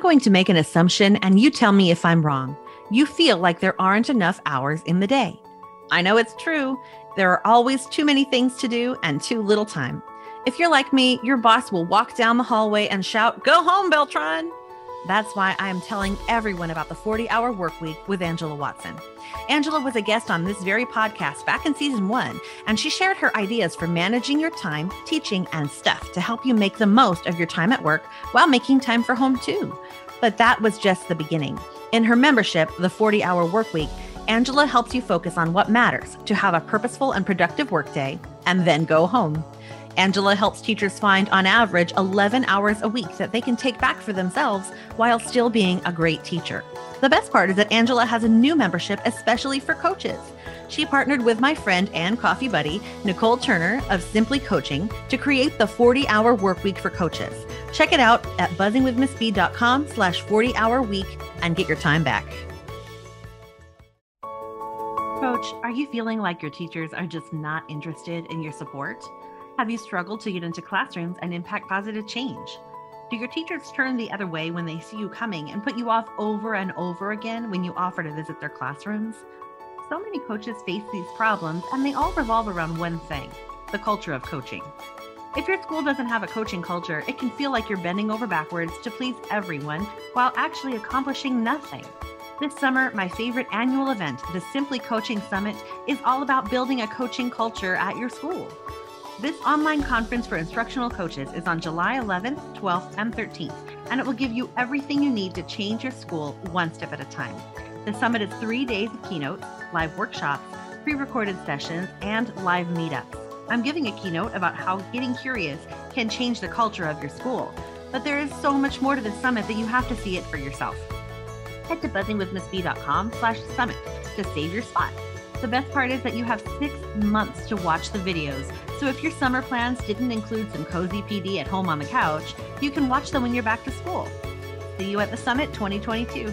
I'm going to make an assumption and you tell me if I'm wrong. You feel like there aren't enough hours in the day. I know it's true. There are always too many things to do and too little time. If you're like me, your boss will walk down the hallway and shout, Go home, Beltran. That's why I am telling everyone about the 40 hour work week with Angela Watson. Angela was a guest on this very podcast back in season one, and she shared her ideas for managing your time, teaching, and stuff to help you make the most of your time at work while making time for home too. But that was just the beginning. In her membership, the 40 hour work week, Angela helps you focus on what matters to have a purposeful and productive workday and then go home. Angela helps teachers find, on average, 11 hours a week that they can take back for themselves while still being a great teacher. The best part is that Angela has a new membership especially for coaches. She partnered with my friend and coffee buddy, Nicole Turner of Simply Coaching, to create the 40 hour work week for coaches. Check it out at buzzingwithmissb.com slash 40 hour week and get your time back. Coach, are you feeling like your teachers are just not interested in your support? Have you struggled to get into classrooms and impact positive change? Do your teachers turn the other way when they see you coming and put you off over and over again when you offer to visit their classrooms? So many coaches face these problems, and they all revolve around one thing the culture of coaching. If your school doesn't have a coaching culture, it can feel like you're bending over backwards to please everyone while actually accomplishing nothing. This summer, my favorite annual event, the Simply Coaching Summit, is all about building a coaching culture at your school. This online conference for instructional coaches is on July 11th, 12th, and 13th, and it will give you everything you need to change your school one step at a time. The summit is three days of keynotes, live workshops, pre recorded sessions, and live meetups. I'm giving a keynote about how getting curious can change the culture of your school, but there is so much more to the summit that you have to see it for yourself. Head to buzzingwithmissb.com slash summit to save your spot. The best part is that you have six months to watch the videos. So if your summer plans didn't include some cozy PD at home on the couch, you can watch them when you're back to school. See you at the Summit 2022.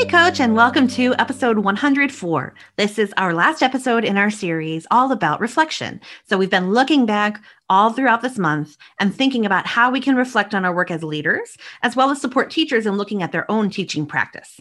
Hey, Coach, and welcome to episode 104. This is our last episode in our series all about reflection. So, we've been looking back all throughout this month and thinking about how we can reflect on our work as leaders, as well as support teachers in looking at their own teaching practice.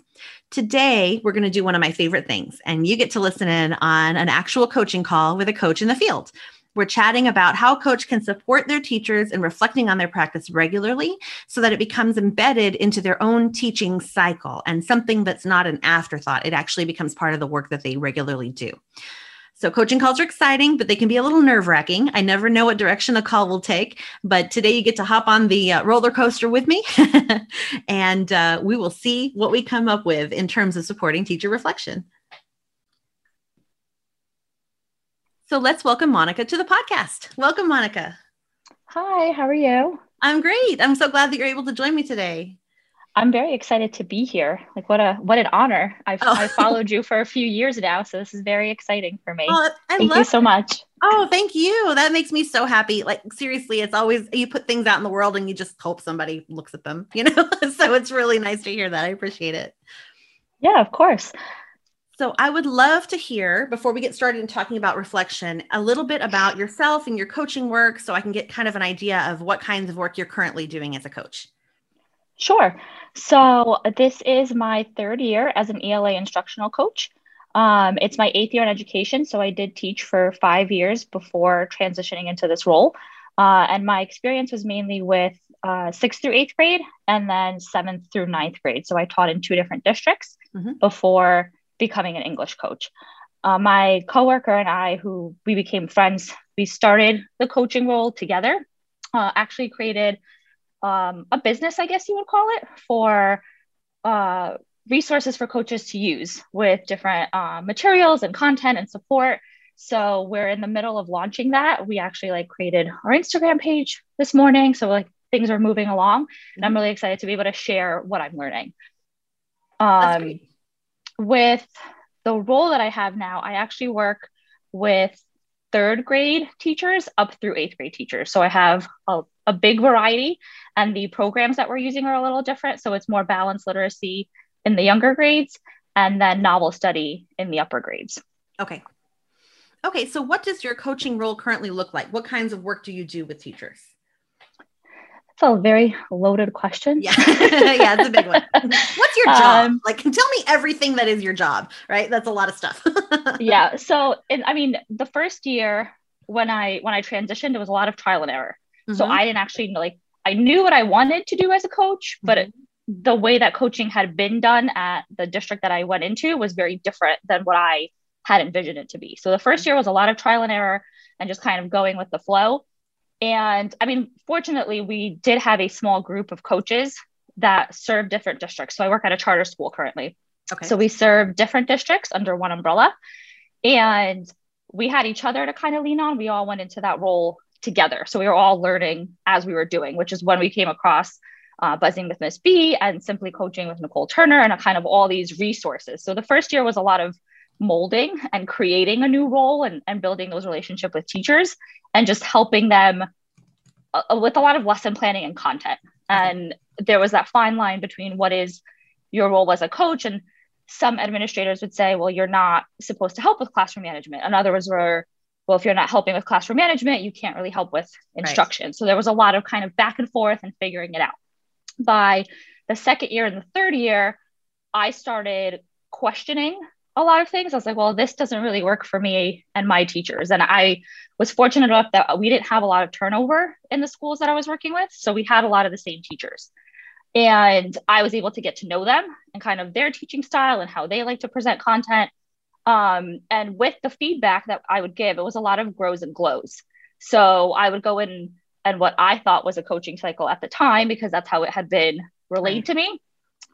Today, we're going to do one of my favorite things, and you get to listen in on an actual coaching call with a coach in the field. We're chatting about how coach can support their teachers in reflecting on their practice regularly so that it becomes embedded into their own teaching cycle and something that's not an afterthought. It actually becomes part of the work that they regularly do. So, coaching calls are exciting, but they can be a little nerve wracking. I never know what direction a call will take, but today you get to hop on the uh, roller coaster with me, and uh, we will see what we come up with in terms of supporting teacher reflection. So let's welcome Monica to the podcast. Welcome, Monica. Hi, how are you? I'm great. I'm so glad that you're able to join me today. I'm very excited to be here. Like what a what an honor. I've oh. I followed you for a few years now, so this is very exciting for me. Oh, thank you so much. Oh, thank you. That makes me so happy. Like seriously, it's always you put things out in the world and you just hope somebody looks at them, you know? so it's really nice to hear that. I appreciate it. Yeah, of course. So, I would love to hear before we get started in talking about reflection, a little bit about yourself and your coaching work so I can get kind of an idea of what kinds of work you're currently doing as a coach. Sure. So, this is my third year as an ELA instructional coach. Um, it's my eighth year in education. So, I did teach for five years before transitioning into this role. Uh, and my experience was mainly with uh, sixth through eighth grade and then seventh through ninth grade. So, I taught in two different districts mm-hmm. before becoming an English coach. Uh, my coworker and I, who we became friends, we started the coaching role together. Uh, actually, created um, a business, I guess you would call it, for uh, resources for coaches to use with different uh, materials and content and support. So we're in the middle of launching that. We actually like created our Instagram page this morning. So like things are moving along. And I'm mm-hmm. really excited to be able to share what I'm learning. Um, with the role that I have now, I actually work with third grade teachers up through eighth grade teachers. So I have a, a big variety, and the programs that we're using are a little different. So it's more balanced literacy in the younger grades and then novel study in the upper grades. Okay. Okay. So what does your coaching role currently look like? What kinds of work do you do with teachers? It's a very loaded question. Yeah, yeah, it's a big one. What's your job? Um, like, tell me everything that is your job. Right, that's a lot of stuff. yeah. So, I mean, the first year when I when I transitioned, it was a lot of trial and error. Mm-hmm. So I didn't actually like. I knew what I wanted to do as a coach, but mm-hmm. it, the way that coaching had been done at the district that I went into was very different than what I had envisioned it to be. So the first year was a lot of trial and error and just kind of going with the flow. And I mean, fortunately, we did have a small group of coaches that serve different districts. So I work at a charter school currently. Okay. So we serve different districts under one umbrella. And we had each other to kind of lean on. We all went into that role together. So we were all learning as we were doing, which is when we came across uh, Buzzing with Miss B and Simply Coaching with Nicole Turner and a kind of all these resources. So the first year was a lot of molding and creating a new role and, and building those relationship with teachers and just helping them uh, with a lot of lesson planning and content. And there was that fine line between what is your role as a coach and some administrators would say well you're not supposed to help with classroom management. And others were well if you're not helping with classroom management you can't really help with instruction. Right. so there was a lot of kind of back and forth and figuring it out. By the second year and the third year i started questioning a lot of things. I was like, well, this doesn't really work for me and my teachers. And I was fortunate enough that we didn't have a lot of turnover in the schools that I was working with. So we had a lot of the same teachers. And I was able to get to know them and kind of their teaching style and how they like to present content. Um, and with the feedback that I would give, it was a lot of grows and glows. So I would go in and what I thought was a coaching cycle at the time, because that's how it had been relayed to me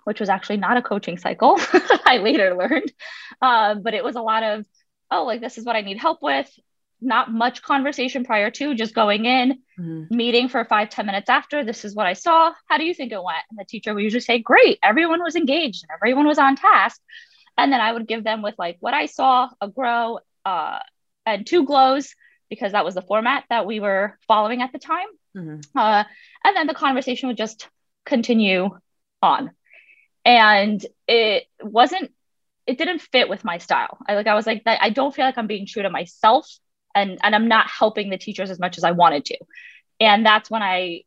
which was actually not a coaching cycle. I later learned. Um, but it was a lot of, oh, like this is what I need help with. Not much conversation prior to, just going in, mm. meeting for five ten minutes after. This is what I saw. How do you think it went? And the teacher would usually say, Great, everyone was engaged and everyone was on task. And then I would give them with like what I saw, a grow, uh, and two glows, because that was the format that we were following at the time. Mm-hmm. Uh, and then the conversation would just continue on and it wasn't it didn't fit with my style. I like i was like i don't feel like i'm being true to myself and and i'm not helping the teachers as much as i wanted to. And that's when i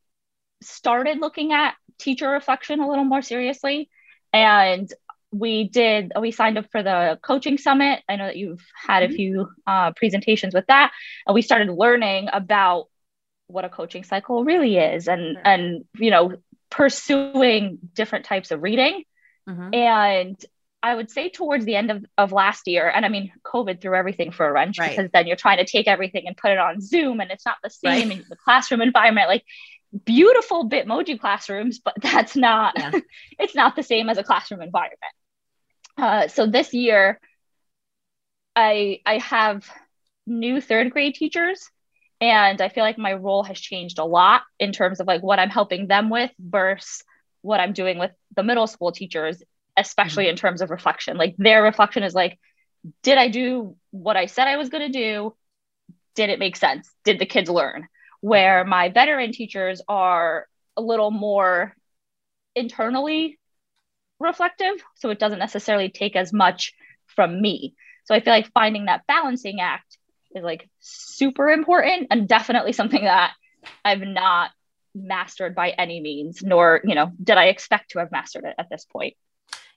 started looking at teacher reflection a little more seriously. And we did we signed up for the coaching summit. I know that you've had a mm-hmm. few uh, presentations with that. And we started learning about what a coaching cycle really is and and you know pursuing different types of reading. Mm-hmm. And I would say towards the end of, of last year, and I mean, COVID threw everything for a wrench right. because then you're trying to take everything and put it on Zoom and it's not the same right. in the classroom environment. Like beautiful Bitmoji classrooms, but that's not, yeah. it's not the same as a classroom environment. Uh, so this year, I I have new third grade teachers and i feel like my role has changed a lot in terms of like what i'm helping them with versus what i'm doing with the middle school teachers especially mm-hmm. in terms of reflection. Like their reflection is like did i do what i said i was going to do? Did it make sense? Did the kids learn? Where my veteran teachers are a little more internally reflective so it doesn't necessarily take as much from me. So i feel like finding that balancing act is like super important and definitely something that I've not mastered by any means, nor, you know, did I expect to have mastered it at this point.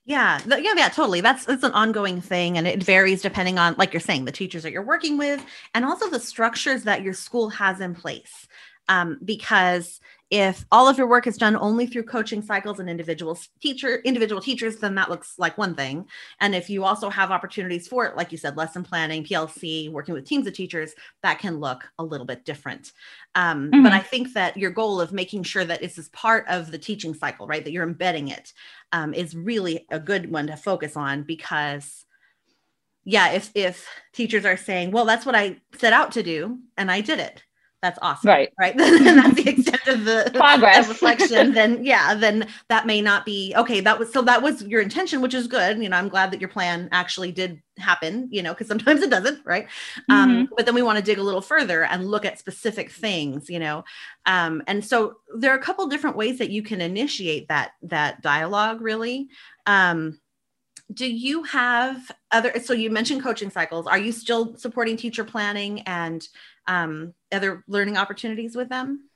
Yeah, yeah, yeah, totally. That's it's an ongoing thing, and it varies depending on, like you're saying, the teachers that you're working with, and also the structures that your school has in place. Um, because if all of your work is done only through coaching cycles and individual teacher individual teachers then that looks like one thing. And if you also have opportunities for it like you said lesson planning plc working with teams of teachers that can look a little bit different. Um, mm-hmm. but i think that your goal of making sure that this is part of the teaching cycle right that you're embedding it um, is really a good one to focus on because yeah if if teachers are saying well that's what i set out to do and i did it that's awesome. Right. Right. and that's the extent of the progress of reflection. then yeah, then that may not be okay. That was so that was your intention, which is good. You know, I'm glad that your plan actually did happen, you know, because sometimes it doesn't, right? Um, mm-hmm. Um, but then we want to dig a little further and look at specific things, you know. Um, and so there are a couple different ways that you can initiate that that dialogue really. Um, do you have other so you mentioned coaching cycles are you still supporting teacher planning and um, other learning opportunities with them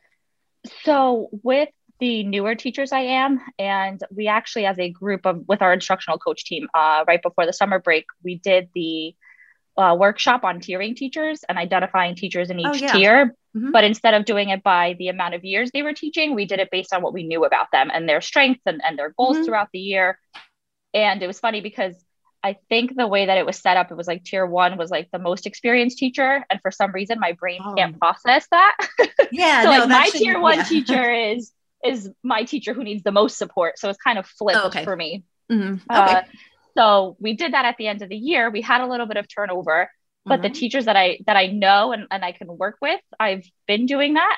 so with the newer teachers i am and we actually as a group of with our instructional coach team uh, right before the summer break we did the uh, workshop on tiering teachers and identifying teachers in oh, each oh, yeah. tier mm-hmm. but instead of doing it by the amount of years they were teaching we did it based on what we knew about them and their strengths and, and their goals mm-hmm. throughout the year and it was funny because I think the way that it was set up, it was like tier one was like the most experienced teacher. And for some reason, my brain oh. can't process that. Yeah. so no, like my tier one yeah. teacher is is my teacher who needs the most support. So it's kind of flipped oh, okay. for me. Mm-hmm. Uh, okay. Uh, so we did that at the end of the year. We had a little bit of turnover, but mm-hmm. the teachers that I that I know and, and I can work with, I've been doing that.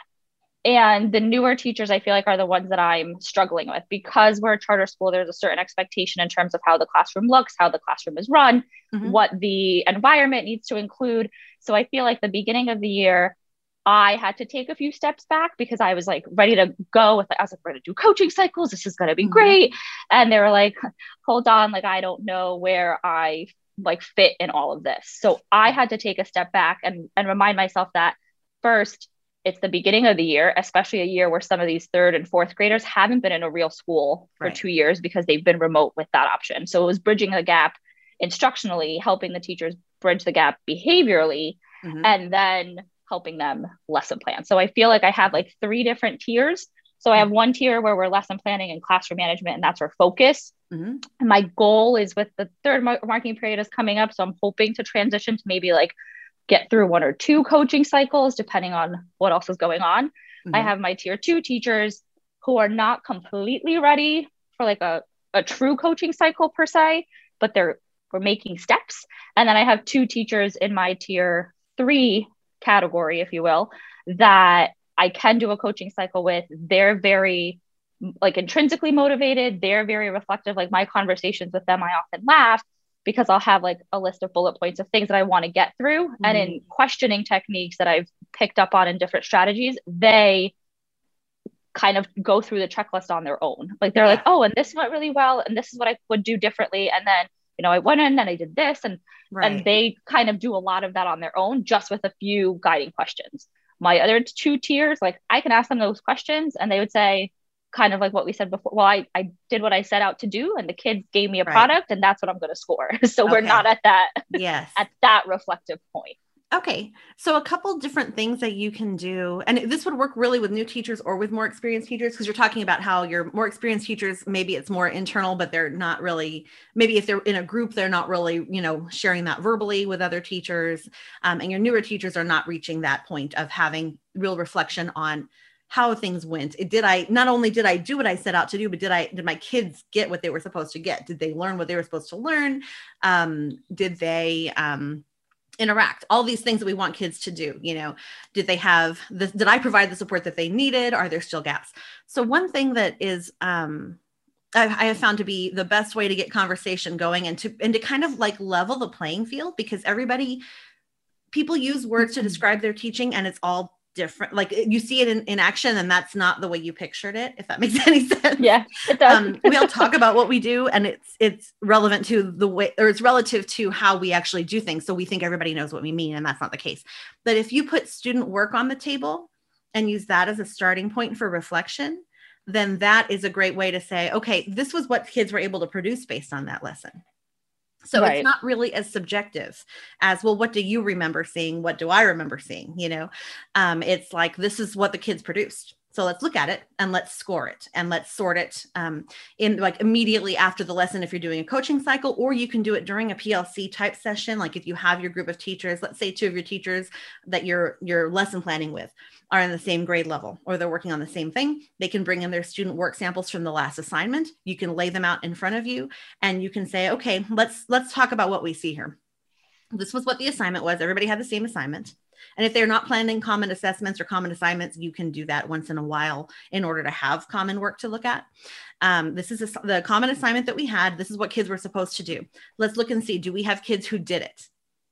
And the newer teachers, I feel like, are the ones that I'm struggling with because we're a charter school. There's a certain expectation in terms of how the classroom looks, how the classroom is run, mm-hmm. what the environment needs to include. So I feel like the beginning of the year, I had to take a few steps back because I was like ready to go with, I was like, we're going to do coaching cycles. This is going to be mm-hmm. great. And they were like, hold on, like, I don't know where I like fit in all of this. So I had to take a step back and, and remind myself that first, it's the beginning of the year, especially a year where some of these third and fourth graders haven't been in a real school for right. two years because they've been remote with that option. So it was bridging the gap instructionally, helping the teachers bridge the gap behaviorally, mm-hmm. and then helping them lesson plan. So I feel like I have like three different tiers. So I have one tier where we're lesson planning and classroom management, and that's our focus. Mm-hmm. My goal is with the third marking period is coming up. So I'm hoping to transition to maybe like get through one or two coaching cycles, depending on what else is going on. Mm-hmm. I have my tier two teachers who are not completely ready for like a, a true coaching cycle per se, but they're we're making steps. And then I have two teachers in my tier three category, if you will, that I can do a coaching cycle with. They're very like intrinsically motivated. They're very reflective. Like my conversations with them, I often laugh because I'll have like a list of bullet points of things that I want to get through. Mm-hmm. And in mm-hmm. questioning techniques that I've picked up on in different strategies, they kind of go through the checklist on their own. Like they're yeah. like, oh, and this went really well, and this is what I would do differently. And then, you know, I went in and I did this, and right. and they kind of do a lot of that on their own, just with a few guiding questions. My other two tiers, like I can ask them those questions, and they would say, kind of like what we said before. Well, I, I did what I set out to do and the kids gave me a right. product and that's what I'm going to score. so okay. we're not at that, yes, at that reflective point. Okay. So a couple different things that you can do. And this would work really with new teachers or with more experienced teachers because you're talking about how your more experienced teachers maybe it's more internal but they're not really maybe if they're in a group they're not really, you know, sharing that verbally with other teachers. Um, and your newer teachers are not reaching that point of having real reflection on how things went. It, did I not only did I do what I set out to do, but did I did my kids get what they were supposed to get? Did they learn what they were supposed to learn? Um, did they um, interact? All these things that we want kids to do. You know, did they have the? Did I provide the support that they needed? Are there still gaps? So one thing that is um, I, I have found to be the best way to get conversation going and to and to kind of like level the playing field because everybody people use words to mm-hmm. describe their teaching and it's all different like you see it in, in action and that's not the way you pictured it if that makes any sense. Yeah it does. Um, we all talk about what we do and it's it's relevant to the way or it's relative to how we actually do things. So we think everybody knows what we mean and that's not the case. But if you put student work on the table and use that as a starting point for reflection then that is a great way to say okay this was what kids were able to produce based on that lesson so right. it's not really as subjective as, well, what do you remember seeing? What do I remember seeing? You know, um, it's like, this is what the kids produced. So let's look at it and let's score it and let's sort it um, in like immediately after the lesson if you're doing a coaching cycle, or you can do it during a PLC type session. Like if you have your group of teachers, let's say two of your teachers that you're you're lesson planning with are in the same grade level or they're working on the same thing. They can bring in their student work samples from the last assignment. You can lay them out in front of you and you can say, okay, let's let's talk about what we see here. This was what the assignment was. Everybody had the same assignment And if they're not planning common assessments or common assignments, you can do that once in a while in order to have common work to look at. Um, this is a, the common assignment that we had. This is what kids were supposed to do. Let's look and see do we have kids who did it?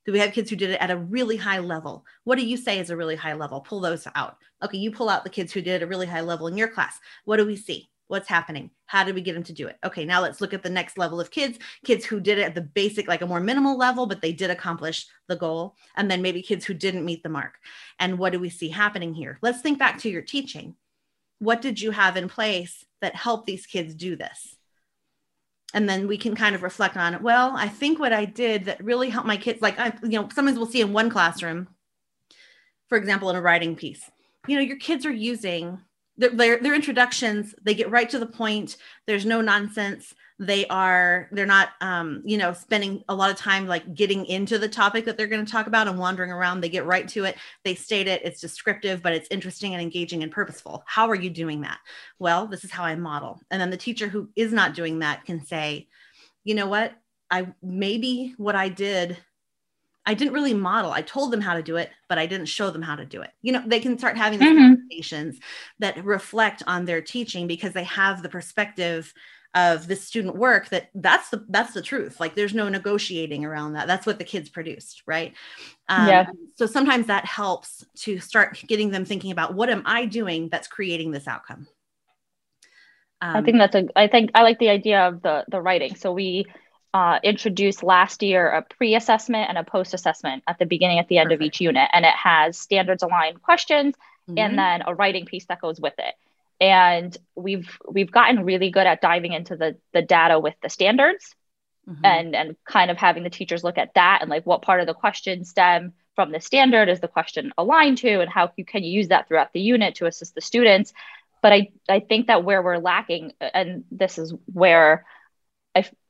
Do we have kids who did it at a really high level? What do you say is a really high level? Pull those out. Okay, you pull out the kids who did a really high level in your class. What do we see? What's happening? How did we get them to do it? Okay, now let's look at the next level of kids, kids who did it at the basic, like a more minimal level, but they did accomplish the goal. And then maybe kids who didn't meet the mark. And what do we see happening here? Let's think back to your teaching. What did you have in place that helped these kids do this? and then we can kind of reflect on it. Well, I think what I did that really helped my kids, like I, you know, sometimes we'll see in one classroom, for example, in a writing piece, you know, your kids are using their, their, their introductions, they get right to the point. There's no nonsense. They are they're not um, you know spending a lot of time like getting into the topic that they're going to talk about and wandering around. They get right to it. They state it. It's descriptive but it's interesting and engaging and purposeful. How are you doing that? Well this is how i model. And then the teacher who is not doing that can say you know what? I maybe what i did I didn't really model. I told them how to do it, but I didn't show them how to do it. You know, they can start having these mm-hmm. conversations that reflect on their teaching because they have the perspective of the student work that that's the that's the truth like there's no negotiating around that that's what the kids produced right um, yeah so sometimes that helps to start getting them thinking about what am i doing that's creating this outcome um, i think that's a i think i like the idea of the the writing so we uh, introduced last year a pre-assessment and a post-assessment at the beginning at the end perfect. of each unit and it has standards aligned questions mm-hmm. and then a writing piece that goes with it and we've we've gotten really good at diving into the the data with the standards mm-hmm. and and kind of having the teachers look at that and like what part of the question stem from the standard is the question aligned to and how you can you use that throughout the unit to assist the students but i i think that where we're lacking and this is where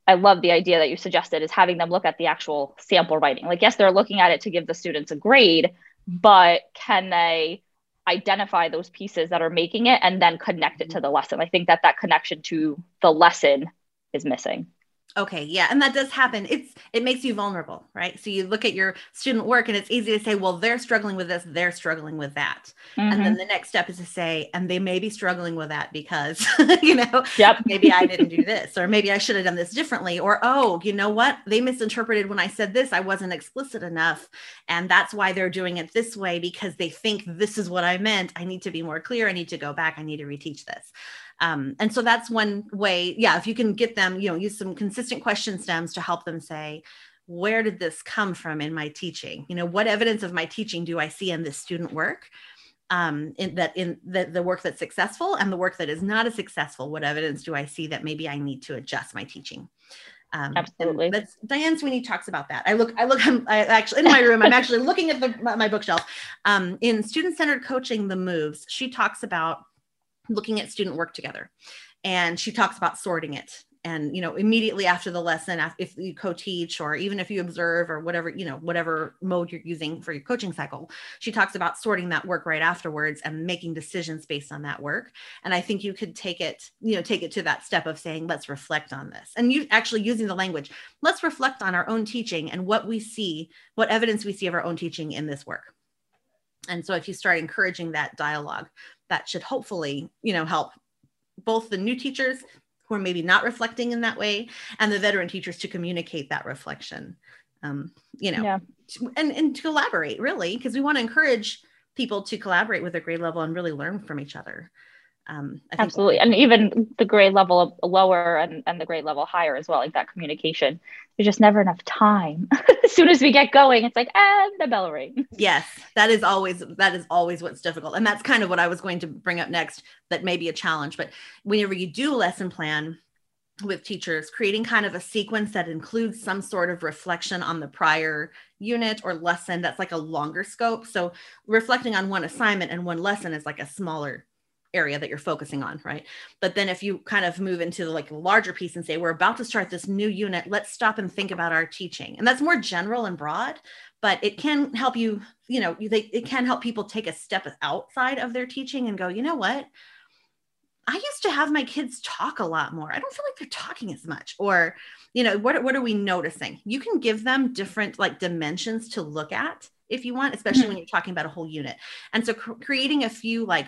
i love the idea that you suggested is having them look at the actual sample writing. Like, yes, they're looking at it to give the students a grade, but can they identify those pieces that are making it and then connect it to mm-hmm. the lesson. I think that that connection to the lesson is missing. Okay, yeah, and that does happen. It's it makes you vulnerable, right? So you look at your student work and it's easy to say, well, they're struggling with this, they're struggling with that. Mm-hmm. And then mm-hmm. the next step is to say, and they may be struggling with that because, you know, yep. maybe I didn't do this or maybe I should have done this differently or oh, you know what? They misinterpreted when I said this, I wasn't explicit enough, and that's why they're doing it this way because they think this is what I meant. I need to be more clear. I need to go back. I need to reteach this. Um, and so that's one way. Yeah, if you can get them, you know, use some consistent question stems to help them say, where did this come from in my teaching? You know, what evidence of my teaching do I see in this student work? Um, in that in the, the work that's successful and the work that is not as successful, what evidence do I see that maybe I need to adjust my teaching? Um, Absolutely. That's Diane Sweeney talks about that. I look, I look, I'm I actually in my room. I'm actually looking at the, my bookshelf. Um, in student-centered coaching, the moves, she talks about looking at student work together. And she talks about sorting it. And, you know, immediately after the lesson, if you co-teach or even if you observe or whatever, you know, whatever mode you're using for your coaching cycle, she talks about sorting that work right afterwards and making decisions based on that work. And I think you could take it, you know, take it to that step of saying, let's reflect on this. And you actually using the language, let's reflect on our own teaching and what we see, what evidence we see of our own teaching in this work. And so if you start encouraging that dialogue, that should hopefully, you know, help both the new teachers who are maybe not reflecting in that way and the veteran teachers to communicate that reflection. Um, you know, yeah. and, and to collaborate really, because we want to encourage people to collaborate with their grade level and really learn from each other um, absolutely. And even the grade level lower and, and the grade level higher as well like that communication. There's just never enough time. As soon as we get going it's like and the bell rings. Yes that is always that is always what's difficult. And that's kind of what i was going to bring up next that may be a challenge. But whenever you do lesson plan with teachers creating kind of a sequence that includes some sort of reflection on the prior unit or lesson that's like a longer scope. So reflecting on one assignment and one lesson is like a smaller area that you're focusing on, right? But then if you kind of move into the like larger piece and say, we're about to start this new unit, let's stop and think about our teaching. And that's more general and broad, but it can help you, you know, they, it can help people take a step outside of their teaching and go, you know what? I used to have my kids talk a lot more. I don't feel like they're talking as much. Or, you know, what, what are we noticing? You can give them different like dimensions to look at if you want, especially mm-hmm. when you're talking about a whole unit. And so cr- creating a few like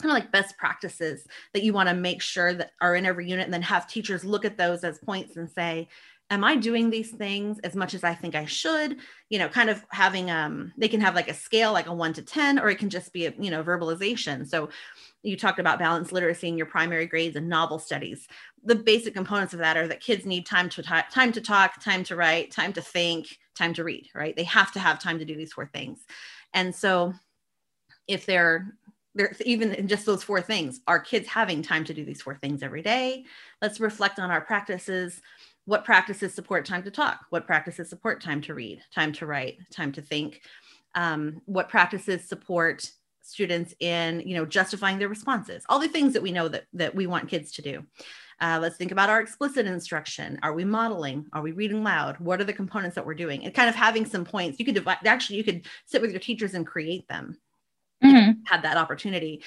kind of like best practices that you want to make sure that are in every unit and then have teachers look at those as points and say, am I doing these things as much as I think I should? You know, kind of having um they can have like a scale like a 1 to 10 or it can just be a, you know, verbalization. So you talked about balanced literacy in your primary grades and novel studies. The basic components of that are that kids need time to time to talk, time to write, time to think, time to read, right? They have to have time to do these four things. And so if they're they're even in just those four things, are kids having time to do these four things every day? Let's reflect on our practices. What practices support time to talk? What practices support time to read time to write time to think? Um, what practices support students in you know justifying their responses? All the things that we know that that we want kids to do. Uh, let's think about our explicit instruction. Are we modeling? Are we reading loud? What are the components that we're doing? And kind of having some points. You could divide actually you could sit with your teachers and create them mm-hmm. had that opportunity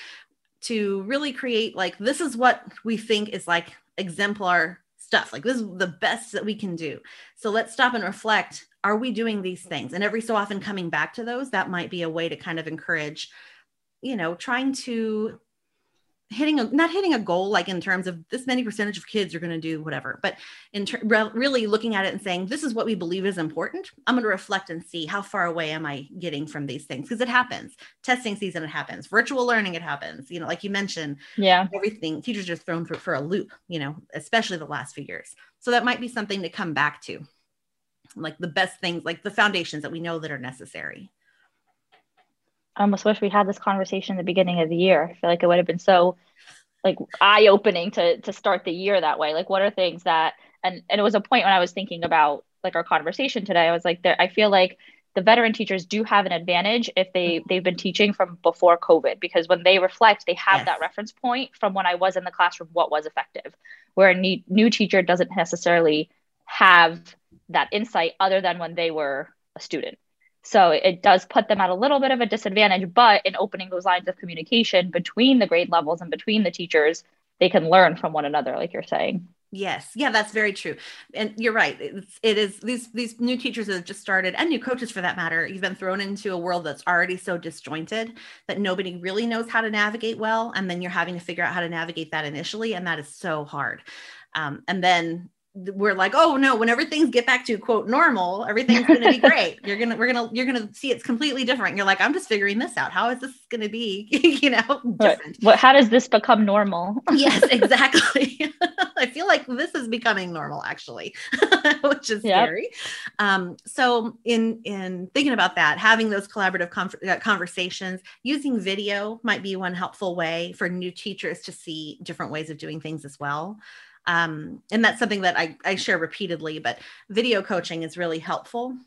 to really create like this is what we think is like exemplar stuff. Like this is the best that we can do. So let's stop and reflect. Are we doing these things? And every so often coming back to those, that might be a way to kind of encourage, you know, trying to hitting a not hitting a goal like in terms of this many percentage of kids are going to do whatever but in ter- re- really looking at it and saying this is what we believe is important. I'm going to reflect and see how far away am i getting from these things. Because it happens. Testing season it happens. Virtual learning it happens. You know like you mentioned yeah. everything teachers are thrown for, for a loop you know especially the last few years. So that might be something to come back to. Like the best things like the foundations that we know that are necessary I almost wish we had this conversation in the beginning of the year. I feel like it would have been so like eye opening to to start the year that way. Like what are things that and and it was a point when I was thinking about like our conversation today. I was like there I feel like the veteran teachers do have an advantage if they mm-hmm. they've been teaching from before COVID because when they reflect, they have yes. that reference point from when I was in the classroom, what was effective. Where a new, new teacher doesn't necessarily have that insight other than when they were a student. So it does put them at a little bit of a disadvantage, but in opening those lines of communication between the grade levels and between the teachers, they can learn from one another, like you're saying. Yes, yeah, that's very true, and you're right. It's, it is these these new teachers that have just started, and new coaches for that matter. You've been thrown into a world that's already so disjointed that nobody really knows how to navigate well, and then you're having to figure out how to navigate that initially, and that is so hard. Um, and then we're like, oh no, whenever things get back to quote normal, everything's gonna be great. You're gonna, we're gonna, you're gonna see it's completely different. You're like, I'm just figuring this out. How is this gonna be, you know, different? What, how does this become normal? yes, exactly. I feel like this is becoming normal actually, which is yep. scary. Um, so in in thinking about that, having those collaborative uh, conversations, using video might be one helpful way for new teachers to see different ways of doing things as well. Um, and that's something that I, I share repeatedly, but video coaching is really helpful.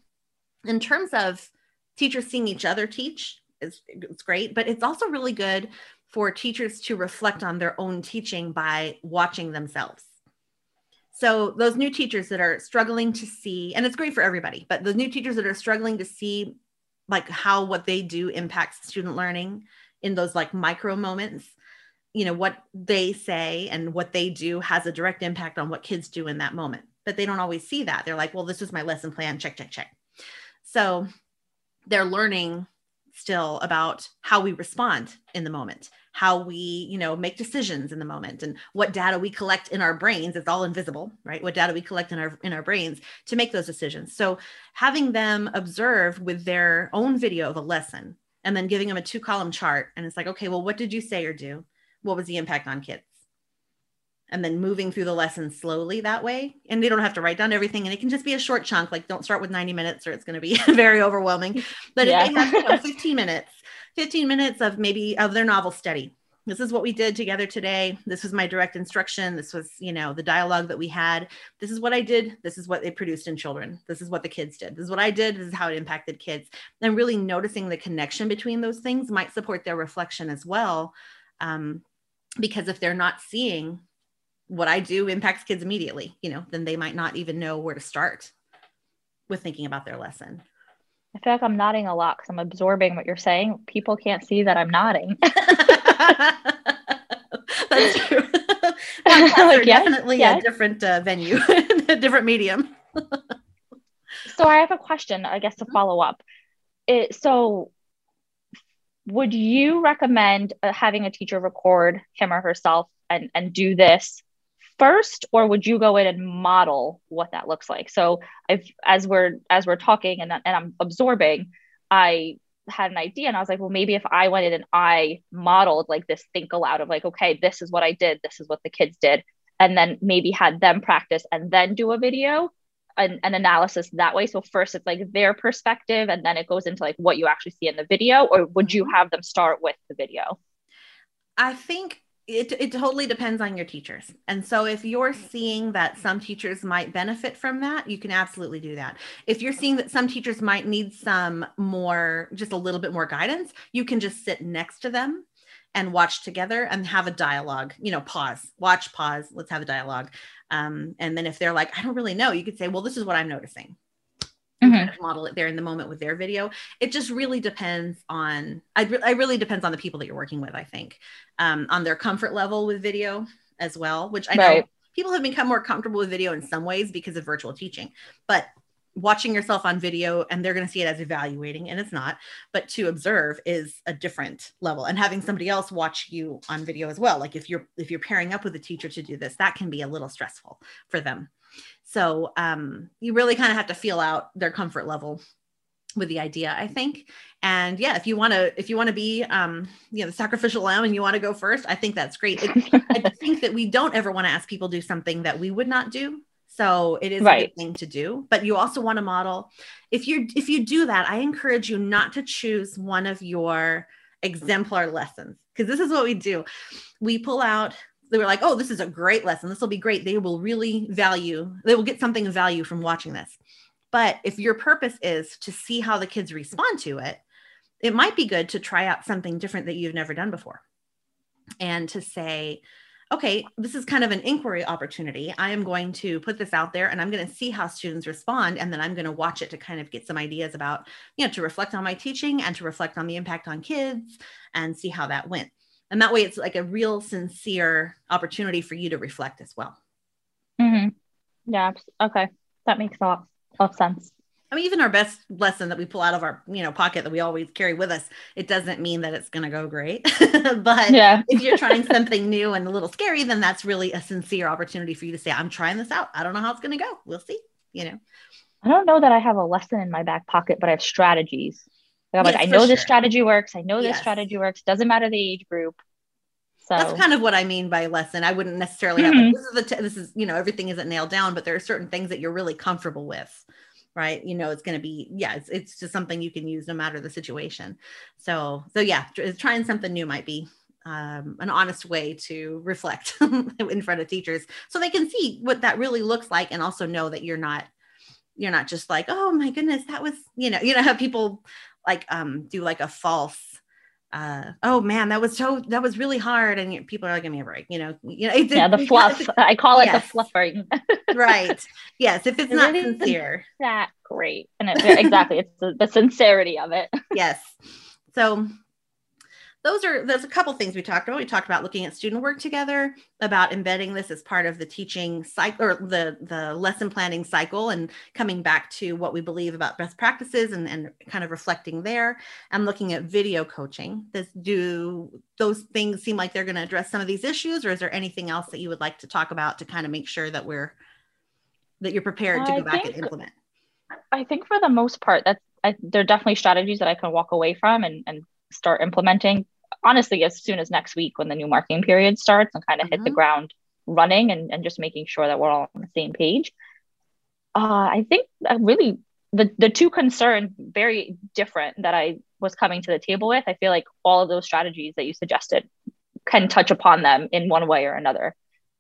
In terms of teachers seeing each other teach, is it's great, but it's also really good for teachers to reflect on their own teaching by watching themselves. So those new teachers that are struggling to see, and it's great for everybody, but the new teachers that are struggling to see like how what they do impacts student learning in those like micro moments you know what they say and what they do has a direct impact on what kids do in that moment. But they don't always see that. They're like well this was my lesson plan check check check. So they're learning still about how we respond in the moment how we you know make decisions in the moment and what data we collect in our brains. It's all invisible right? What data we collect in our in our brains to make those decisions. So having them observe with their own video of a lesson and then giving them a two column chart and it's like okay well what did you say or do what was the impact on kids? And then moving through the lesson slowly that way. And they don't have to write down everything. And it can just be a short chunk like don't start with 90 minutes or it's going to be very overwhelming. But yeah. if they have you know, 15 minutes 15 minutes of maybe of their novel study. This is what we did together today. This was my direct instruction. This was you know the dialogue that we had. This is what i did. This is what they produced in children. This is what the kids did. This is what i did. This is how it impacted kids. And really noticing the connection between those things might support their reflection as well. Um, because if they're not seeing what I do impacts kids immediately, you know, then they might not even know where to start with thinking about their lesson. I feel like I'm nodding a lot because I'm absorbing what you're saying. People can't see that I'm nodding. That's true. like, yes, definitely yes. a different uh, venue, a different medium. so I have a question, I guess, to mm-hmm. follow up. it so would you recommend uh, having a teacher record him or herself and and do this first or would you go in and model what that looks like? So if as we're as we're talking and, and i'm absorbing i had an idea and i was like well maybe if i went in and i modeled like this think aloud of like okay this is what i did this is what the kids did and then maybe had them practice and then do a video an, an analysis that way so first it's like their perspective and then it goes into like what you actually see in the video or would you mm-hmm. have them start with the video i think it, it totally depends on your teachers. And so if you're seeing that some teachers might benefit from that, you can absolutely do that. If you're seeing that some teachers might need some more, just a little bit more guidance, you can just sit next to them and watch together and have a dialogue, you know, pause, watch, pause, let's have a dialogue. Um, and then if they're like, I don't really know, you could say, well, this is what I'm noticing mm-hmm. kind of model it there in the moment with their video. It just really depends on, I, re- I really depends on the people that you're working with, I think, um, on their comfort level with video as well, which I know people have become more comfortable with video in some ways because of virtual teaching, but watching yourself on video and they're going to see it as evaluating and it's not but to observe is a different level. And having somebody else watch you on video as well like if you're if you're pairing up with a teacher to do this that can be a little stressful for them. So um, you really kind of have to feel out their comfort level with the idea i think. And yeah if you want to if you want to be um you know the sacrificial lamb and you want to go first i think that's great. I think that we don't ever want to ask people do something that we would not do so it is right. a good thing to do but you also want to model if you if you do that i encourage you not to choose one of your exemplar lessons because this is what we do we pull out they were like, oh, this is a great lesson. This will be great. They will really value, they will get something of value from watching this. But if your purpose is to see how the kids respond to it, it might be good to try out something different that you've never done before and to say, okay, this is kind of an inquiry opportunity. I am going to put this out there and I'm going to see how students respond. And then I'm going to watch it to kind of get some ideas about, you know, to reflect on my teaching and to reflect on the impact on kids and see how that went and that way it's like a real sincere opportunity for you to reflect as well mm-hmm. yeah okay that makes a lot of sense I mean, even our best lesson that we pull out of our, you know, pocket that we always carry with us, it doesn't mean that it's going to go great. but yeah. if you're trying something new and a little scary, then that's really a sincere opportunity for you to say, I'm trying this out. I don't know how it's going to go. We'll see, you know. I don't know that I have a lesson in my back pocket, but I have strategies. I'm yes, like, I know sure. this strategy works. I know this yes. strategy works. Doesn't matter the age group. So that's kind of what I mean by lesson. I wouldn't necessarily have mm-hmm. like, this is the t- this is you know everything isn't nailed down, but there are certain things that you're really comfortable with, right? You know, it's going to be yeah, it's it's just something you can use no matter the situation. So so yeah, trying something new might be um, an honest way to reflect in front of teachers so they can see what that really looks like and also know that you're not you're not just like oh my goodness that was you know you know how people like um do like a false uh, oh man, that was so that was really hard, and people are like, "Give me a break," you know. You know, it's, yeah, the fluff. I call it yes. the fluffing. right. Yes, if it's it not sincere, that great, and it, exactly, it's the, the sincerity of it. yes. So those are there's a couple things we talked about. We talked about looking at student work together, about embedding this as part of the teaching cycle or the the lesson planning cycle, and coming back to what we believe about best practices and, and kind of reflecting there. And looking at video coaching. Does do those things seem like they're going to address some of these issues, or is there anything else that you would like to talk about to kind of make sure that we're that you're prepared to go I back think, and implement? I think for the most part, that's I, there are definitely strategies that I can walk away from and, and start implementing honestly as soon as next week when the new marking period starts and kind of mm-hmm. hit the mm-hmm. ground running and, and just making sure that we're all on the same page. Uh, I think really the, the two concerns very different that I was coming to the table with. I feel like all of those strategies that you suggested can touch upon them in one way or another.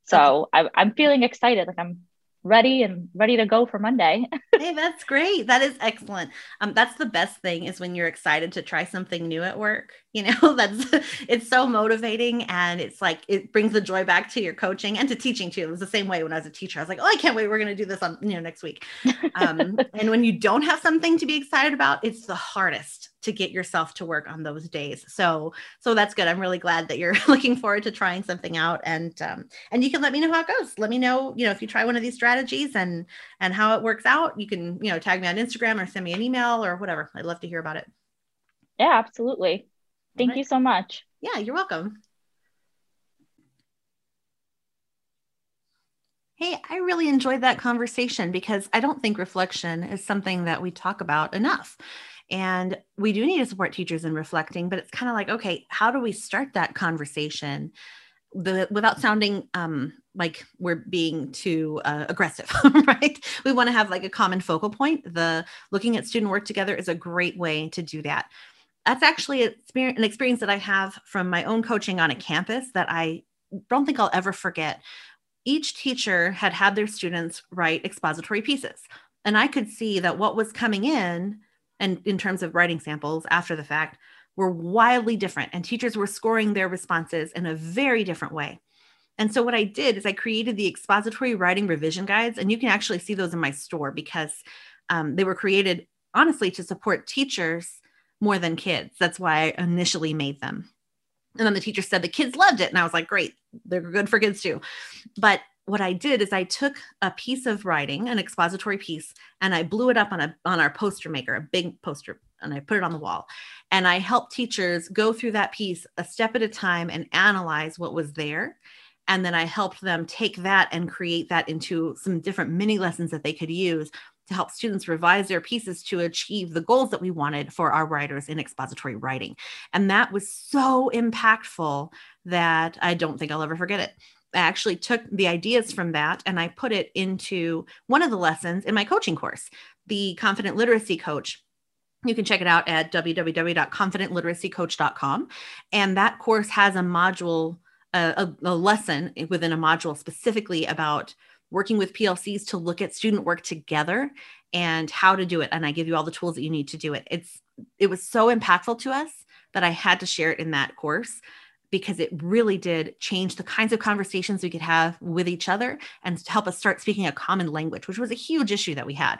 So okay. I, I'm feeling excited. Like I'm ready and ready to go for Monday. hey, that's great. That is excellent. Um, that's the best thing is when you're excited to try something new at work. You know, that's it's so motivating and it's like it brings the joy back to your coaching and to teaching too. It was the same way when I was a teacher. I was like, oh, I can't wait. We're gonna do this on you know next week. Um, and when you don't have something to be excited about, it's the hardest to get yourself to work on those days. So so that's good. I'm really glad that you're looking forward to trying something out and um, and you can let me know how it goes. Let me know, you know, if you try one of these strategies and and how it works out. You can, you know, tag me on Instagram or send me an email or whatever. I'd love to hear about it. Yeah, absolutely. Thank right. you so much. Yeah, you're welcome. Hey, I really enjoyed that conversation because I don't think reflection is something that we talk about enough. And we do need to support teachers in reflecting, but it's kind of like, okay, how do we start that conversation the, without sounding um, like we're being too uh, aggressive, right? We want to have like a common focal point. The looking at student work together is a great way to do that. That's actually an experience that I have from my own coaching on a campus that I don't think I'll ever forget each teacher had had their students write expository pieces. And I could see that what was coming in, and in terms of writing samples after the fact, were wildly different. And teachers were scoring their responses in a very different way. And so what I did is I created the expository writing revision guides, and you can actually see those in my store because um, they were created honestly to support teachers more than kids. That's why I initially made them. And then the teacher said the kids loved it. And I was like, great, they're good for kids too. But what I did is I took a piece of writing, an expository piece, and I blew it up on a on our poster maker, a big poster, and I put it on the wall. And I helped teachers go through that piece a step at a time and analyze what was there. And then I helped them take that and create that into some different mini lessons that they could use to help students revise their pieces to achieve the goals that we wanted for our writers in expository writing. And that was so impactful that I don't think I'll ever forget it. I actually took the ideas from that and I put it into one of the lessons in my coaching course, the Confident Literacy Coach. You can check it out at www.confidentliteracycoach.com. And that course has a module, a, a lesson within a module specifically about working with PLCs to look at student work together and how to do it. And I give you all the tools that you need to do it. It's it was so impactful to us that I had to share it in that course because it really did change the kinds of conversations we could have with each other and help us start speaking a common language, which was a huge issue that we had.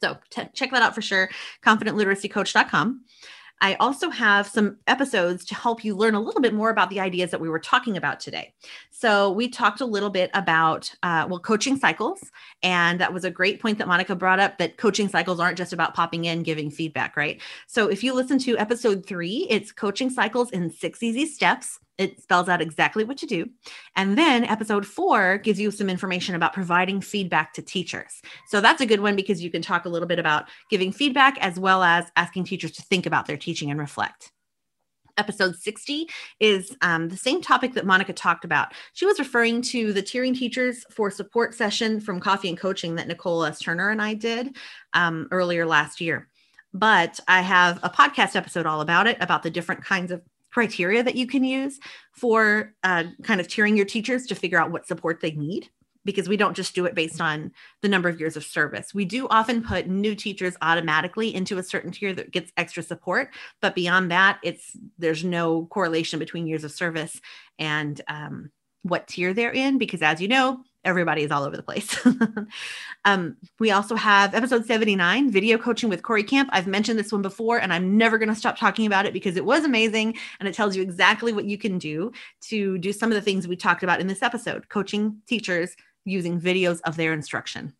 So t- check that out for sure, confidentliteracycoach.com. I also have some episodes to help you learn a little bit more about the ideas that we were talking about today. So, we talked a little bit about, uh, well, coaching cycles. And that was a great point that Monica brought up that coaching cycles aren't just about popping in, giving feedback, right? So, if you listen to episode three, it's coaching cycles in six easy steps. It spells out exactly what you do. And then episode four gives you some information about providing feedback to teachers. So that's a good one because you can talk a little bit about giving feedback as well as asking teachers to think about their teaching and reflect episode 60 is um, the same topic that Monica talked about. She was referring to the Tiering Teachers for Support session from Coffee and Coaching that Nicole S. Turner and I did um, earlier last year. But I have a podcast episode all about it, about the different kinds of criteria that you can use for uh, kind of tiering your teachers to figure out what support they need because we don't just do it based on the number of years of service. We do often put new teachers automatically into a certain tier that gets extra support, but beyond that, it's there's no correlation between years of service and um, what tier they're in because, as you know, everybody is all over the place. um, we also have episode 79, video coaching with Corey Camp. I've mentioned this one before, and I'm never going to stop talking about it because it was amazing. And it tells you exactly what you can do to do some of the things we talked about in this episode coaching teachers using videos of their instruction.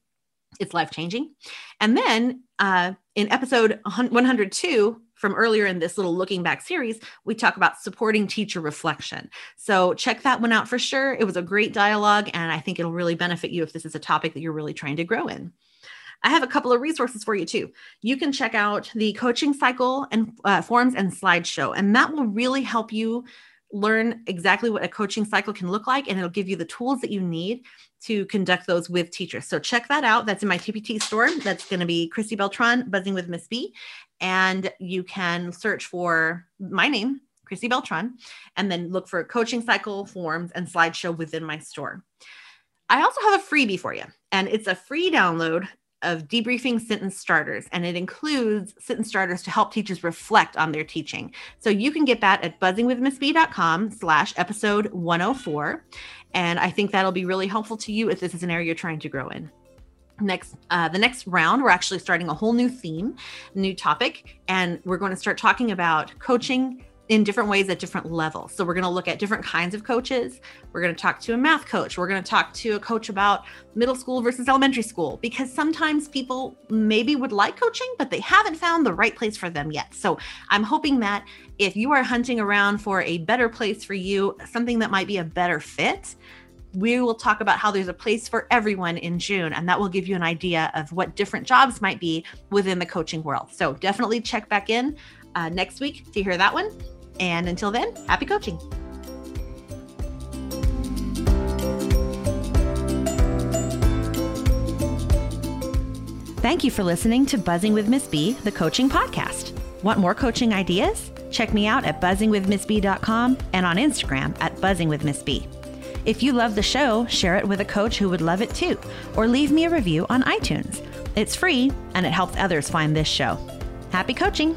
It's life changing. And then uh, in episode 102, from earlier in this little looking back series, we talk about supporting teacher reflection. So check that one out for sure. It was a great dialogue, and I think it'll really benefit you if this is a topic that you're really trying to grow in. I have a couple of resources for you too. You can check out the coaching cycle and uh, forms and slideshow, and that will really help you learn exactly what a coaching cycle can look like, and it'll give you the tools that you need to conduct those with teachers. So check that out. That's in my TPT store. That's going to be Christy Beltran, Buzzing with Miss B. And you can search for my name, Christy Beltran, and then look for coaching cycle forms and slideshow within my store. I also have a freebie for you, and it's a free download of debriefing sentence starters, and it includes sentence starters to help teachers reflect on their teaching. So you can get that at buzzingwithmissb.com slash episode 104. And I think that'll be really helpful to you if this is an area you're trying to grow in. Next uh, the next round we're actually starting a whole new theme new topic and we're going to start talking about coaching in different ways at different levels. So we're going to look at different kinds of coaches. We're going to talk to a math coach. We're going to talk to a coach about middle school versus elementary school because sometimes people maybe would like coaching, but they haven't found the right place for them yet. So I'm hoping that if you are hunting around for a better place for you, something that might be a better fit, we will talk about how there's a place for everyone in June, and that will give you an idea of what different jobs might be within the coaching world. So definitely check back in uh, next week to hear that one. And until then, happy coaching. Thank you for listening to Buzzing with Miss B, the coaching podcast. Want more coaching ideas? Check me out at buzzingwithmissb.com and on Instagram at buzzingwithmissb. If you love the show, share it with a coach who would love it too, or leave me a review on iTunes. It's free and it helps others find this show. Happy coaching!